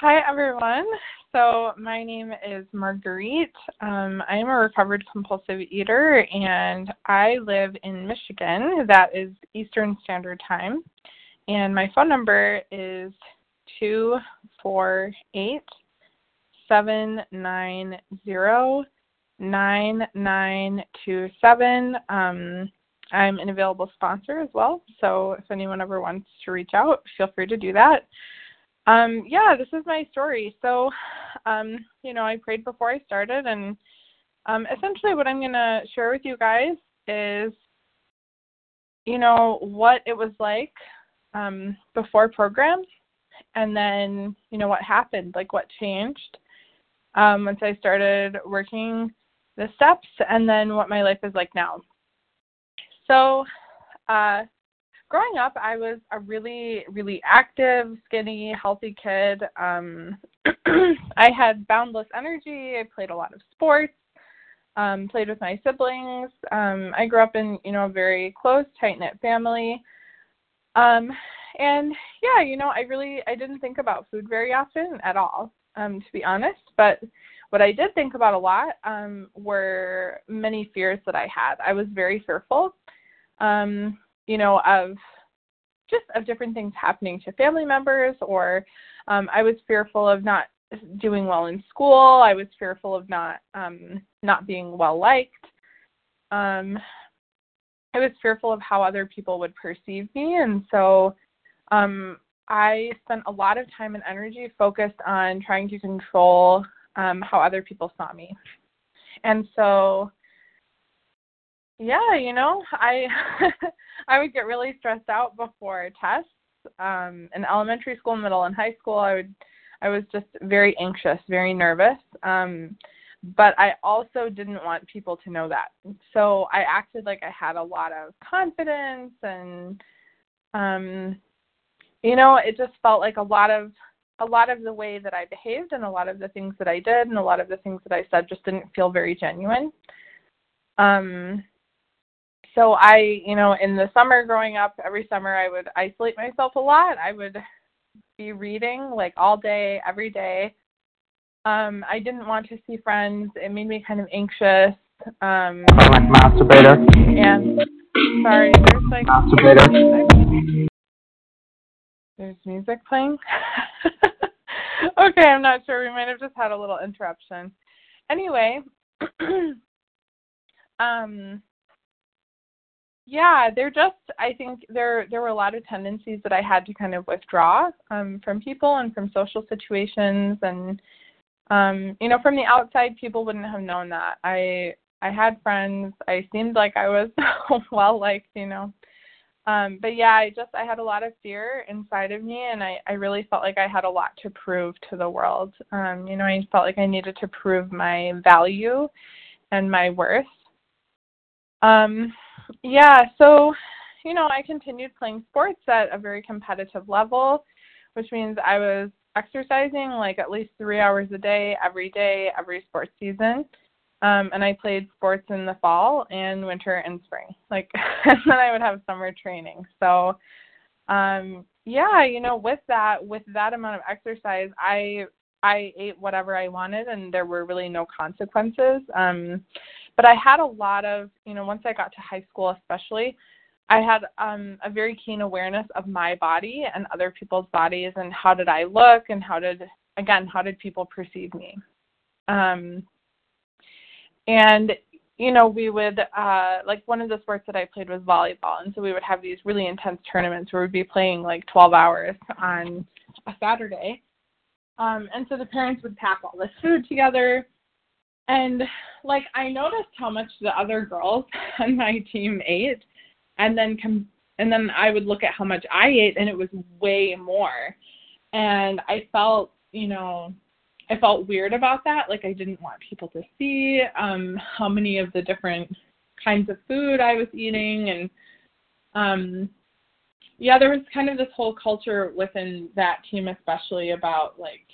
Hi, everyone. So, my name is Marguerite. Um, I am a recovered compulsive eater, and I live in Michigan. That is Eastern Standard Time. And my phone number is 248 790 9927. Um, I'm an available sponsor as well, so if anyone ever wants to reach out, feel free to do that. Um, yeah, this is my story. So, um, you know, I prayed before I started, and um, essentially what I'm going to share with you guys is, you know, what it was like um, before programs, and then, you know, what happened, like what changed um, once I started working the steps, and then what my life is like now. So, uh, growing up, I was a really, really active, skinny, healthy kid. Um, I had boundless energy. I played a lot of sports. Um, played with my siblings. Um, I grew up in, you know, a very close, tight knit family. Um, and yeah, you know, I really I didn't think about food very often at all, um, to be honest. But what I did think about a lot um, were many fears that I had. I was very fearful um, you know, of just of different things happening to family members, or um, I was fearful of not doing well in school. I was fearful of not um, not being well liked. Um, I was fearful of how other people would perceive me, and so um, I spent a lot of time and energy focused on trying to control um, how other people saw me. And so yeah, you know, I I would get really stressed out before tests. Um, in elementary school, middle, and high school, I would I was just very anxious, very nervous. Um, but I also didn't want people to know that. So I acted like I had a lot of confidence and um you know, it just felt like a lot of a lot of the way that I behaved and a lot of the things that I did and a lot of the things that I said just didn't feel very genuine. Um so I, you know, in the summer growing up, every summer I would isolate myself a lot. I would be reading like all day, every day. Um, I didn't want to see friends. It made me kind of anxious. Um, like masturbator. And sorry, there's like masturbator. There's music playing. okay, I'm not sure. We might have just had a little interruption. Anyway, um, yeah, they're just I think there there were a lot of tendencies that I had to kind of withdraw um, from people and from social situations and um, you know, from the outside people wouldn't have known that. I I had friends, I seemed like I was well liked, you know. Um, but yeah, I just I had a lot of fear inside of me and I, I really felt like I had a lot to prove to the world. Um, you know, I felt like I needed to prove my value and my worth. Um, yeah, so you know, I continued playing sports at a very competitive level, which means I was exercising like at least three hours a day, every day, every sports season. Um, and I played sports in the fall and winter and spring. Like, and then I would have summer training. So, um, yeah, you know, with that, with that amount of exercise, I I ate whatever I wanted, and there were really no consequences. Um, but I had a lot of, you know, once I got to high school, especially, I had um, a very keen awareness of my body and other people's bodies, and how did I look, and how did, again, how did people perceive me? Um, and you know, we would uh like one of the sports that I played was volleyball, and so we would have these really intense tournaments where we'd be playing like 12 hours on a Saturday. Um, and so the parents would pack all this food together and like I noticed how much the other girls on my team ate and then com- and then I would look at how much I ate and it was way more. And I felt, you know, I felt weird about that. Like I didn't want people to see um how many of the different kinds of food I was eating and um yeah, there was kind of this whole culture within that team especially about like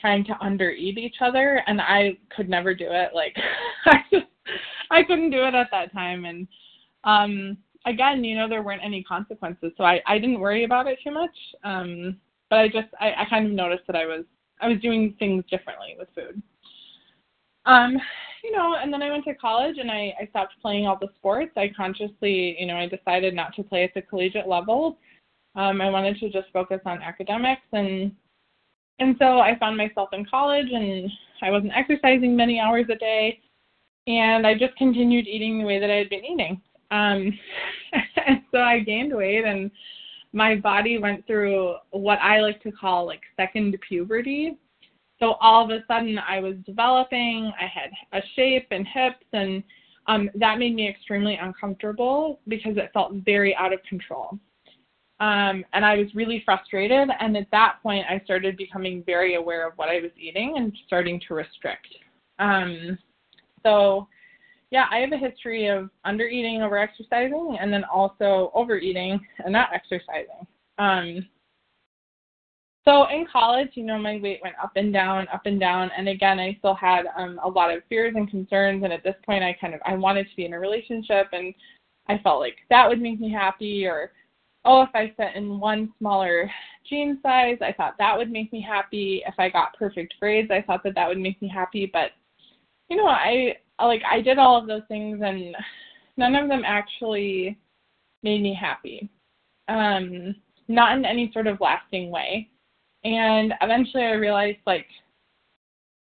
trying to undereat each other and I could never do it. Like I just I couldn't do it at that time and um again, you know, there weren't any consequences. So I, I didn't worry about it too much. Um but I just I, I kind of noticed that I was I was doing things differently with food. Um, you know, and then I went to college and I, I stopped playing all the sports. I consciously, you know, I decided not to play at the collegiate level. Um, I wanted to just focus on academics and and so I found myself in college and I wasn't exercising many hours a day and I just continued eating the way that I had been eating. Um, and so I gained weight and my body went through what I like to call like second puberty. So all of a sudden I was developing, I had a shape and hips and um, that made me extremely uncomfortable because it felt very out of control. Um, and I was really frustrated. And at that point, I started becoming very aware of what I was eating and starting to restrict. Um, so, yeah, I have a history of under eating, over exercising, and then also overeating and not exercising. Um, so in college, you know, my weight went up and down, up and down, and again, I still had um, a lot of fears and concerns. And at this point, I kind of I wanted to be in a relationship, and I felt like that would make me happy, or oh, if I fit in one smaller jean size, I thought that would make me happy. If I got perfect grades, I thought that that would make me happy. But you know, I like I did all of those things, and none of them actually made me happy. Um, not in any sort of lasting way. And eventually, I realized like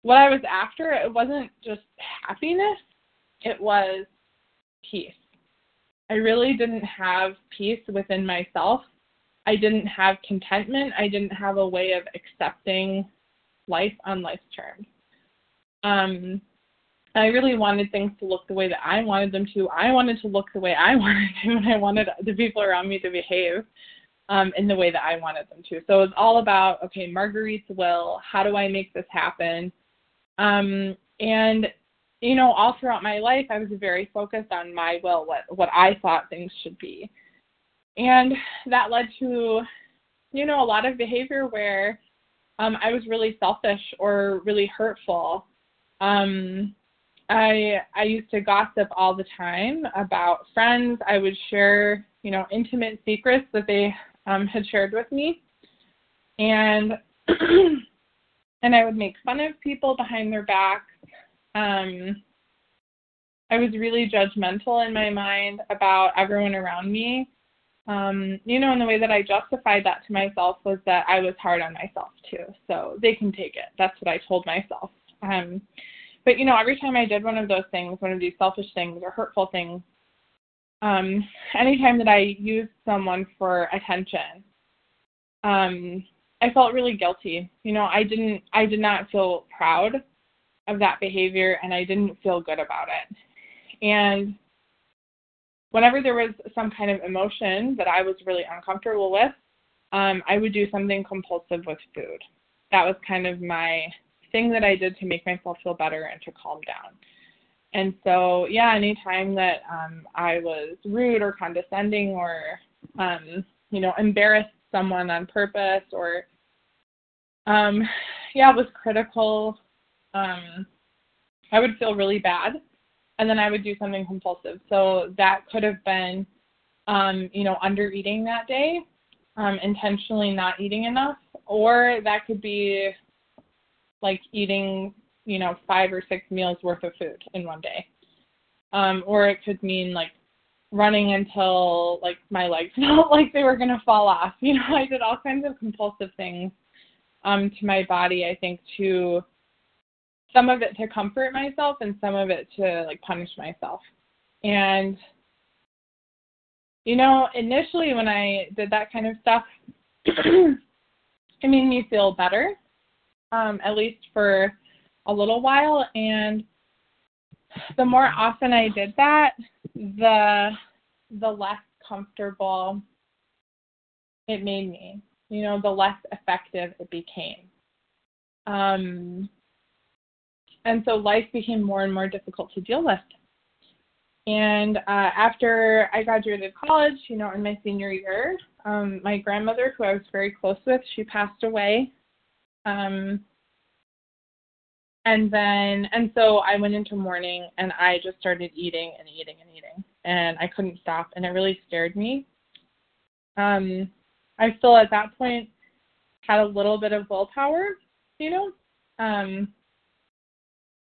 what I was after. It wasn't just happiness; it was peace I really didn't have peace within myself. I didn't have contentment. I didn't have a way of accepting life on life's terms. Um, I really wanted things to look the way that I wanted them to. I wanted to look the way I wanted to, and I wanted the people around me to behave um, in the way that I wanted them to. So it was all about okay, Marguerite's will. How do I make this happen? Um, and you know, all throughout my life, I was very focused on my will, what what I thought things should be, and that led to, you know, a lot of behavior where um, I was really selfish or really hurtful. Um, I I used to gossip all the time about friends. I would share, you know, intimate secrets that they um, had shared with me, and and I would make fun of people behind their back um, I was really judgmental in my mind about everyone around me. Um, you know, and the way that I justified that to myself was that I was hard on myself too. So they can take it. That's what I told myself. Um, but you know, every time I did one of those things, one of these selfish things or hurtful things, um, anytime that I used someone for attention, um, I felt really guilty. You know, I didn't, I did not feel proud of that behavior and I didn't feel good about it. And whenever there was some kind of emotion that I was really uncomfortable with, um, I would do something compulsive with food. That was kind of my thing that I did to make myself feel better and to calm down. And so, yeah, anytime that um, I was rude or condescending or, um, you know, embarrassed someone on purpose or, um, yeah, was critical um, I would feel really bad, and then I would do something compulsive. So that could have been, um, you know, under eating that day, um, intentionally not eating enough, or that could be like eating, you know, five or six meals worth of food in one day. Um, or it could mean like running until like my legs felt like they were gonna fall off. You know, I did all kinds of compulsive things um, to my body. I think to some of it to comfort myself and some of it to like punish myself. And you know, initially when I did that kind of stuff, it made me feel better, um, at least for a little while. And the more often I did that, the the less comfortable it made me. You know, the less effective it became. Um, and so life became more and more difficult to deal with. And uh, after I graduated college, you know, in my senior year, um, my grandmother, who I was very close with, she passed away. Um, and then, and so I went into mourning and I just started eating and eating and eating. And I couldn't stop. And it really scared me. Um, I still, at that point, had a little bit of willpower, you know. Um,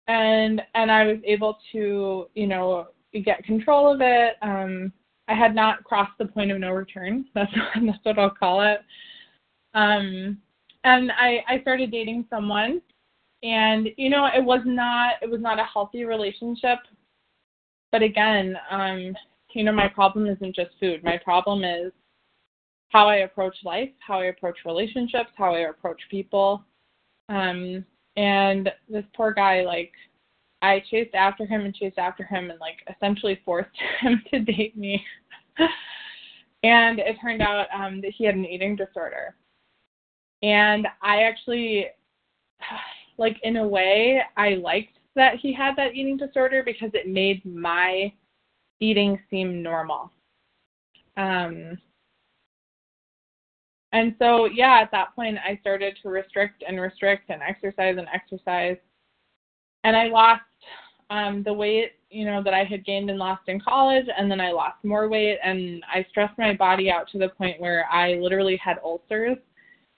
and and I was able to, you know, get control of it. Um, I had not crossed the point of no return. That's that's what I'll call it. Um, and I I started dating someone, and you know it was not it was not a healthy relationship. But again, um, you know my problem isn't just food. My problem is how I approach life, how I approach relationships, how I approach people. Um, and this poor guy, like, I chased after him and chased after him and like essentially forced him to date me. and it turned out um, that he had an eating disorder. And I actually, like, in a way, I liked that he had that eating disorder because it made my eating seem normal. Um, and so, yeah, at that point, I started to restrict and restrict and exercise and exercise. And I lost um, the weight, you know, that I had gained and lost in college, and then I lost more weight, and I stressed my body out to the point where I literally had ulcers,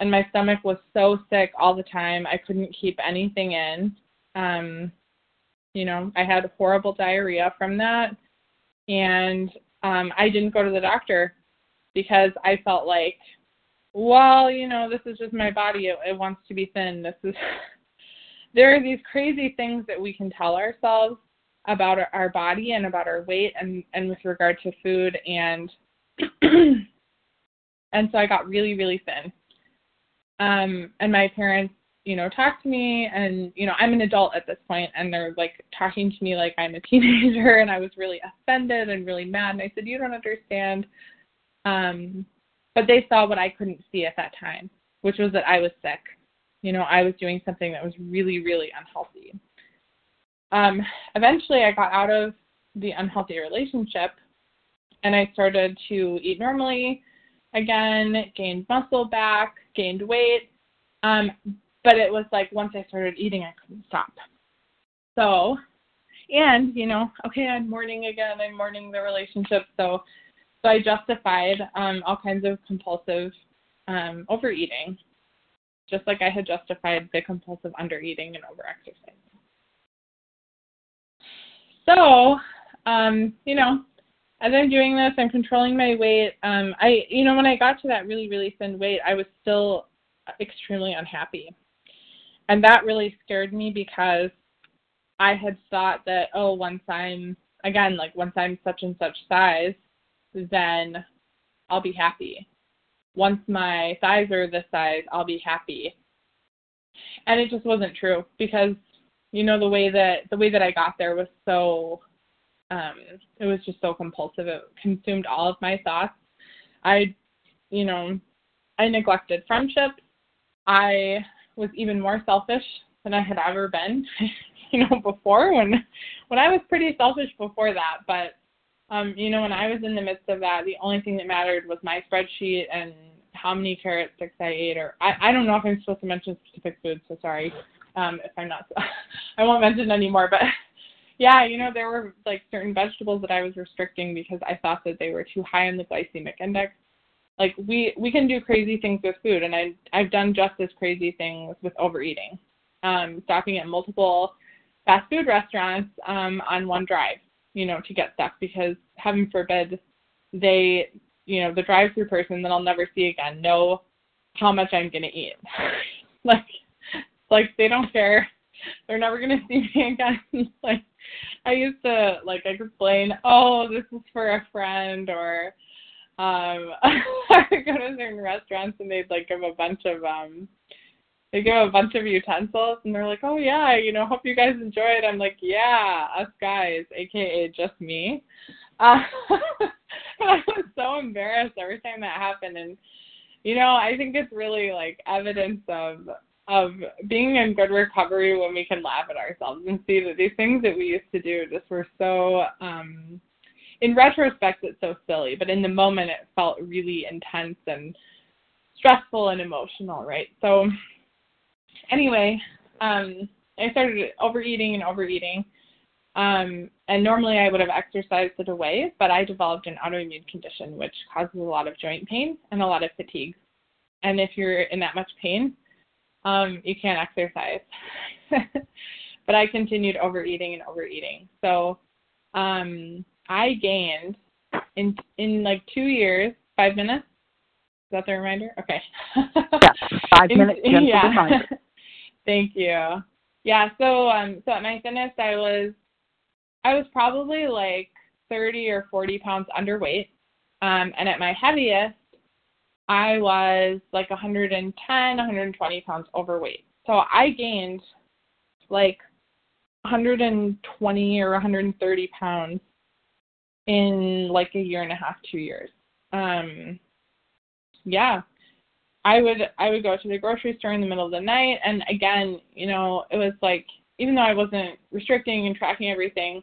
and my stomach was so sick all the time. I couldn't keep anything in. Um, you know, I had horrible diarrhea from that, and um, I didn't go to the doctor because I felt like well, you know, this is just my body. It, it wants to be thin. This is. there are these crazy things that we can tell ourselves about our, our body and about our weight and and with regard to food and and so I got really really thin. Um, and my parents, you know, talked to me, and you know, I'm an adult at this point, and they're like talking to me like I'm a teenager, and I was really offended and really mad. And I said, "You don't understand." Um, but they saw what I couldn't see at that time, which was that I was sick. You know, I was doing something that was really, really unhealthy. Um, eventually, I got out of the unhealthy relationship and I started to eat normally again, gained muscle back, gained weight. Um, but it was like once I started eating, I couldn't stop. So, and, you know, okay, I'm mourning again, I'm mourning the relationship. So so I justified um, all kinds of compulsive um, overeating, just like I had justified the compulsive undereating and overexercising. So, um, you know, as I'm doing this, I'm controlling my weight. Um, I, you know, when I got to that really, really thin weight, I was still extremely unhappy. And that really scared me because I had thought that, oh, once I'm, again, like once I'm such and such size, then I'll be happy. Once my thighs are this size, I'll be happy. And it just wasn't true because you know the way that the way that I got there was so um it was just so compulsive. It consumed all of my thoughts. I you know, I neglected friendships. I was even more selfish than I had ever been, you know, before when when I was pretty selfish before that, but um, you know, when I was in the midst of that, the only thing that mattered was my spreadsheet and how many carrot sticks I ate, or I, I don't know if I'm supposed to mention specific foods, so sorry um, if I'm not. I won't mention anymore, but yeah, you know, there were like certain vegetables that I was restricting because I thought that they were too high in the glycemic index. Like we we can do crazy things with food, and I I've done just as crazy things with overeating, um, stopping at multiple fast food restaurants um, on one drive you know, to get stuff because heaven forbid they, you know, the drive through person that I'll never see again know how much I'm gonna eat. like like they don't care. They're never gonna see me again. like I used to like I explain, oh, this is for a friend or um I go to certain restaurants and they'd like give a bunch of um they give a bunch of utensils and they're like, oh yeah, you know, hope you guys enjoy it. I'm like, yeah, us guys, aka just me. Uh, I was so embarrassed every time that happened, and you know, I think it's really like evidence of of being in good recovery when we can laugh at ourselves and see that these things that we used to do just were so um in retrospect it's so silly but in the moment it felt really intense and stressful and emotional right so anyway, um, I started overeating and overeating. Um, and normally I would have exercised it away, but I developed an autoimmune condition which causes a lot of joint pain and a lot of fatigue. and if you're in that much pain, um, you can't exercise. but I continued overeating and overeating. So um, I gained in in like two years, five minutes. Is that the reminder? Okay. yeah, five minutes. yeah. Thank you. Yeah. So um, so at my thinnest, I was I was probably like 30 or 40 pounds underweight. Um, and at my heaviest, I was like 110, 120 pounds overweight. So I gained like 120 or 130 pounds in like a year and a half, two years. Um, yeah, I would I would go to the grocery store in the middle of the night, and again, you know, it was like even though I wasn't restricting and tracking everything,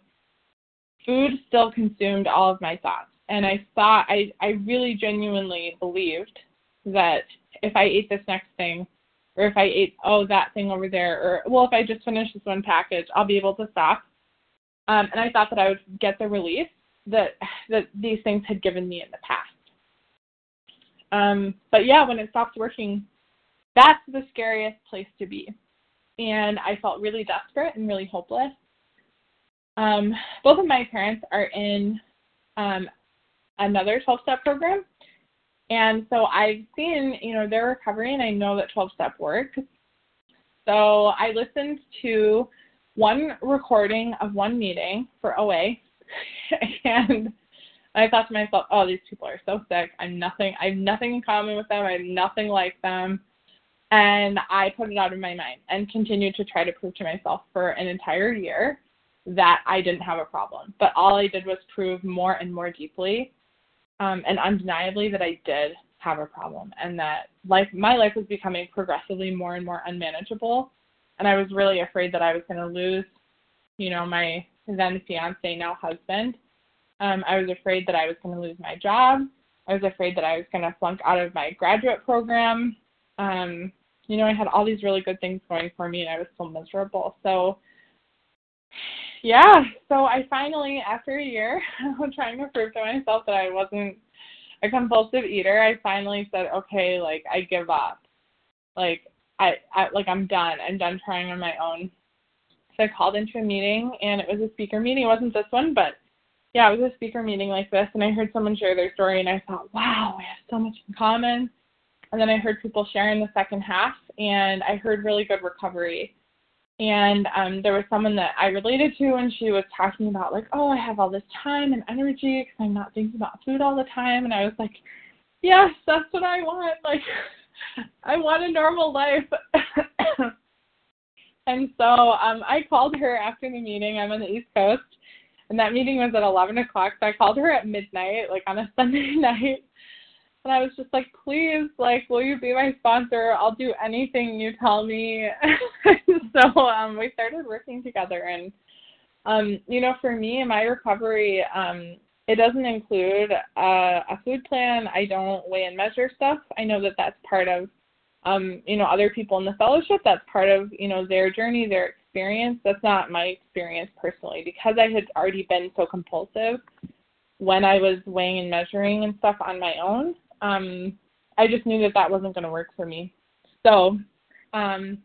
food still consumed all of my thoughts. And I thought, I, I really genuinely believed that if I ate this next thing, or if I ate, oh, that thing over there, or, well, if I just finish this one package, I'll be able to stop. Um, and I thought that I would get the relief that, that these things had given me in the past. Um, but yeah, when it stopped working, that's the scariest place to be. And I felt really desperate and really hopeless. Um, both of my parents are in um, another 12 step program. And so I've seen, you know, their recovery and I know that 12 step works. So I listened to one recording of one meeting for OA and I thought to myself, oh, these people are so sick. I'm nothing, I have nothing in common with them. I have nothing like them. And I put it out of my mind and continued to try to prove to myself for an entire year that I didn't have a problem. But all I did was prove more and more deeply um, and undeniably that I did have a problem and that life my life was becoming progressively more and more unmanageable and I was really afraid that I was going to lose you know my then fiance now husband um, I was afraid that I was going to lose my job I was afraid that I was going to flunk out of my graduate program um, you know I had all these really good things going for me and I was so miserable so yeah, so I finally, after a year of trying to prove to myself that I wasn't a compulsive eater, I finally said, okay, like I give up. Like I, I like I'm done. I'm done trying on my own. So I called into a meeting, and it was a speaker meeting. It wasn't this one, but yeah, it was a speaker meeting like this, and I heard someone share their story, and I thought, wow, we have so much in common. And then I heard people sharing the second half, and I heard really good recovery and um, there was someone that I related to, and she was talking about like, oh, I have all this time and energy because I'm not thinking about food all the time, and I was like, yes, that's what I want. Like, I want a normal life. and so um, I called her after the meeting. I'm on the East Coast, and that meeting was at 11 o'clock. So I called her at midnight, like on a Sunday night, and I was just like, please, like, will you be my sponsor? I'll do anything you tell me. so um, we started working together, and um, you know, for me, in my recovery, um, it doesn't include uh, a food plan. I don't weigh and measure stuff. I know that that's part of, um, you know, other people in the fellowship. That's part of, you know, their journey, their experience. That's not my experience personally because I had already been so compulsive when I was weighing and measuring and stuff on my own um, I just knew that that wasn't going to work for me. So, um,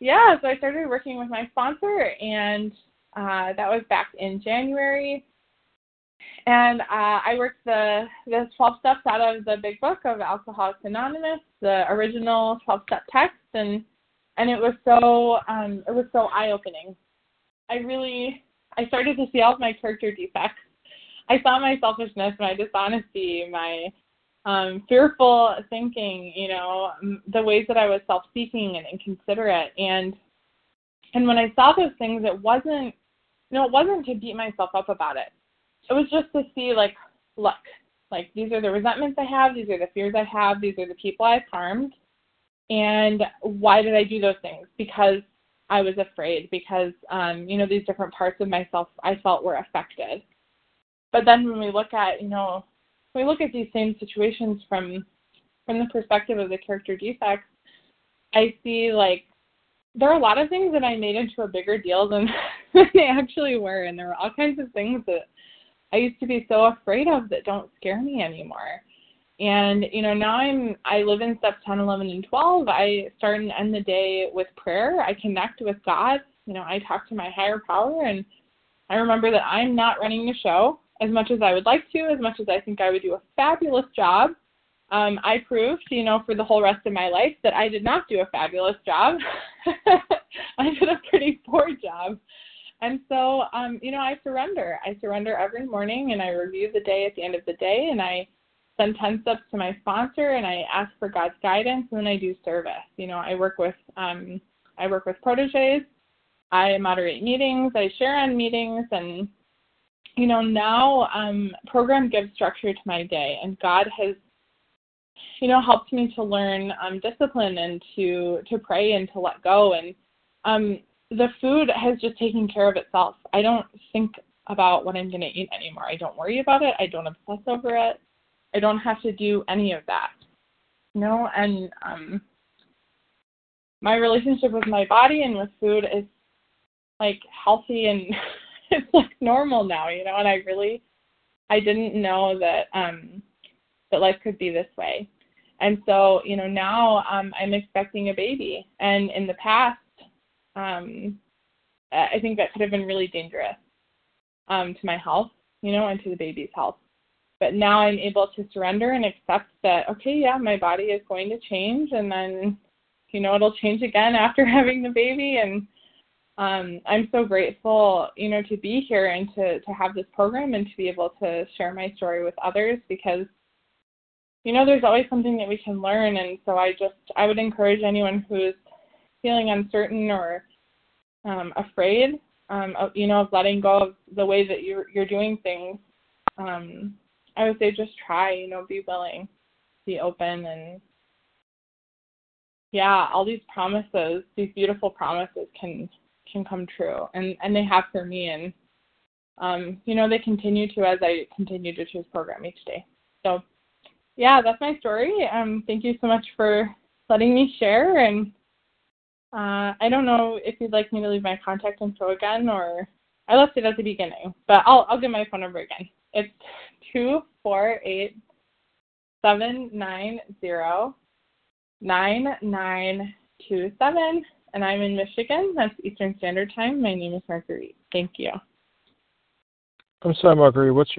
yeah, so I started working with my sponsor, and uh, that was back in January. And uh, I worked the the 12 steps out of the Big Book of Alcoholics Anonymous, the original 12 step text, and and it was so um, it was so eye opening. I really I started to see all of my character defects. I saw my selfishness, my dishonesty, my um, fearful thinking, you know, the ways that I was self-seeking and inconsiderate, and and when I saw those things, it wasn't, you know, it wasn't to beat myself up about it. It was just to see, like, look, like these are the resentments I have, these are the fears I have, these are the people I've harmed, and why did I do those things? Because I was afraid, because um, you know, these different parts of myself I felt were affected. But then when we look at, you know, we look at these same situations from from the perspective of the character defects, I see like there are a lot of things that I made into a bigger deal than, than they actually were, and there were all kinds of things that I used to be so afraid of that don't scare me anymore. And you know now i'm i live in step 10 11 and 12 i start and end the day with prayer. I connect with god. You know i talk to my higher power and i remember that i'm not running the show as much as i would like to as much as i think i would do a fabulous job. Um, i proved you know for the whole rest of my life that i did not do a fabulous job. I did a pretty poor job. And so um, you know i surrender. I surrender every morning and i review the day at the end of the day and i send 10 steps to my sponsor and I ask for God's guidance and then I do service. You know, I work with um, I work with proteges, I moderate meetings, I share on meetings and you know, now um, program gives structure to my day and God has you know helped me to learn um, discipline and to to pray and to let go and um, the food has just taken care of itself. I don't think about what I'm going to eat anymore. I don't worry about it. I don't obsess over it. I don't have to do any of that. You know, and um my relationship with my body and with food is like healthy and it's like normal now, you know, and I really I didn't know that um that life could be this way. And so, you know, now um I'm expecting a baby and in the past um I think that could have been really dangerous um to my health, you know, and to the baby's health but now I'm able to surrender and accept that okay, yeah, my body is going to change and then you know it'll change again after having the baby and um, I'm so grateful, you know, to be here and to to have this program and to be able to share my story with others because you know there's always something that we can learn and so I just I would encourage anyone who's feeling uncertain or um, afraid um, of, you know of letting go of the way that you're you're doing things um, I would say just try, you know, be willing, be open and yeah, all these promises, these beautiful promises can can come true. And and they have for me and um, you know, they continue to as I continue to choose program each day. So yeah, that's my story. Um, thank you so much for letting me share and uh, I don't know if you'd like me to leave my contact info again or I left it at the beginning, but I'll I'll give my phone number again. It's two four eight seven nine zero nine nine two seven, and I'm in Michigan. That's Eastern Standard Time. My name is Marguerite. Thank you. I'm sorry, Marguerite. What's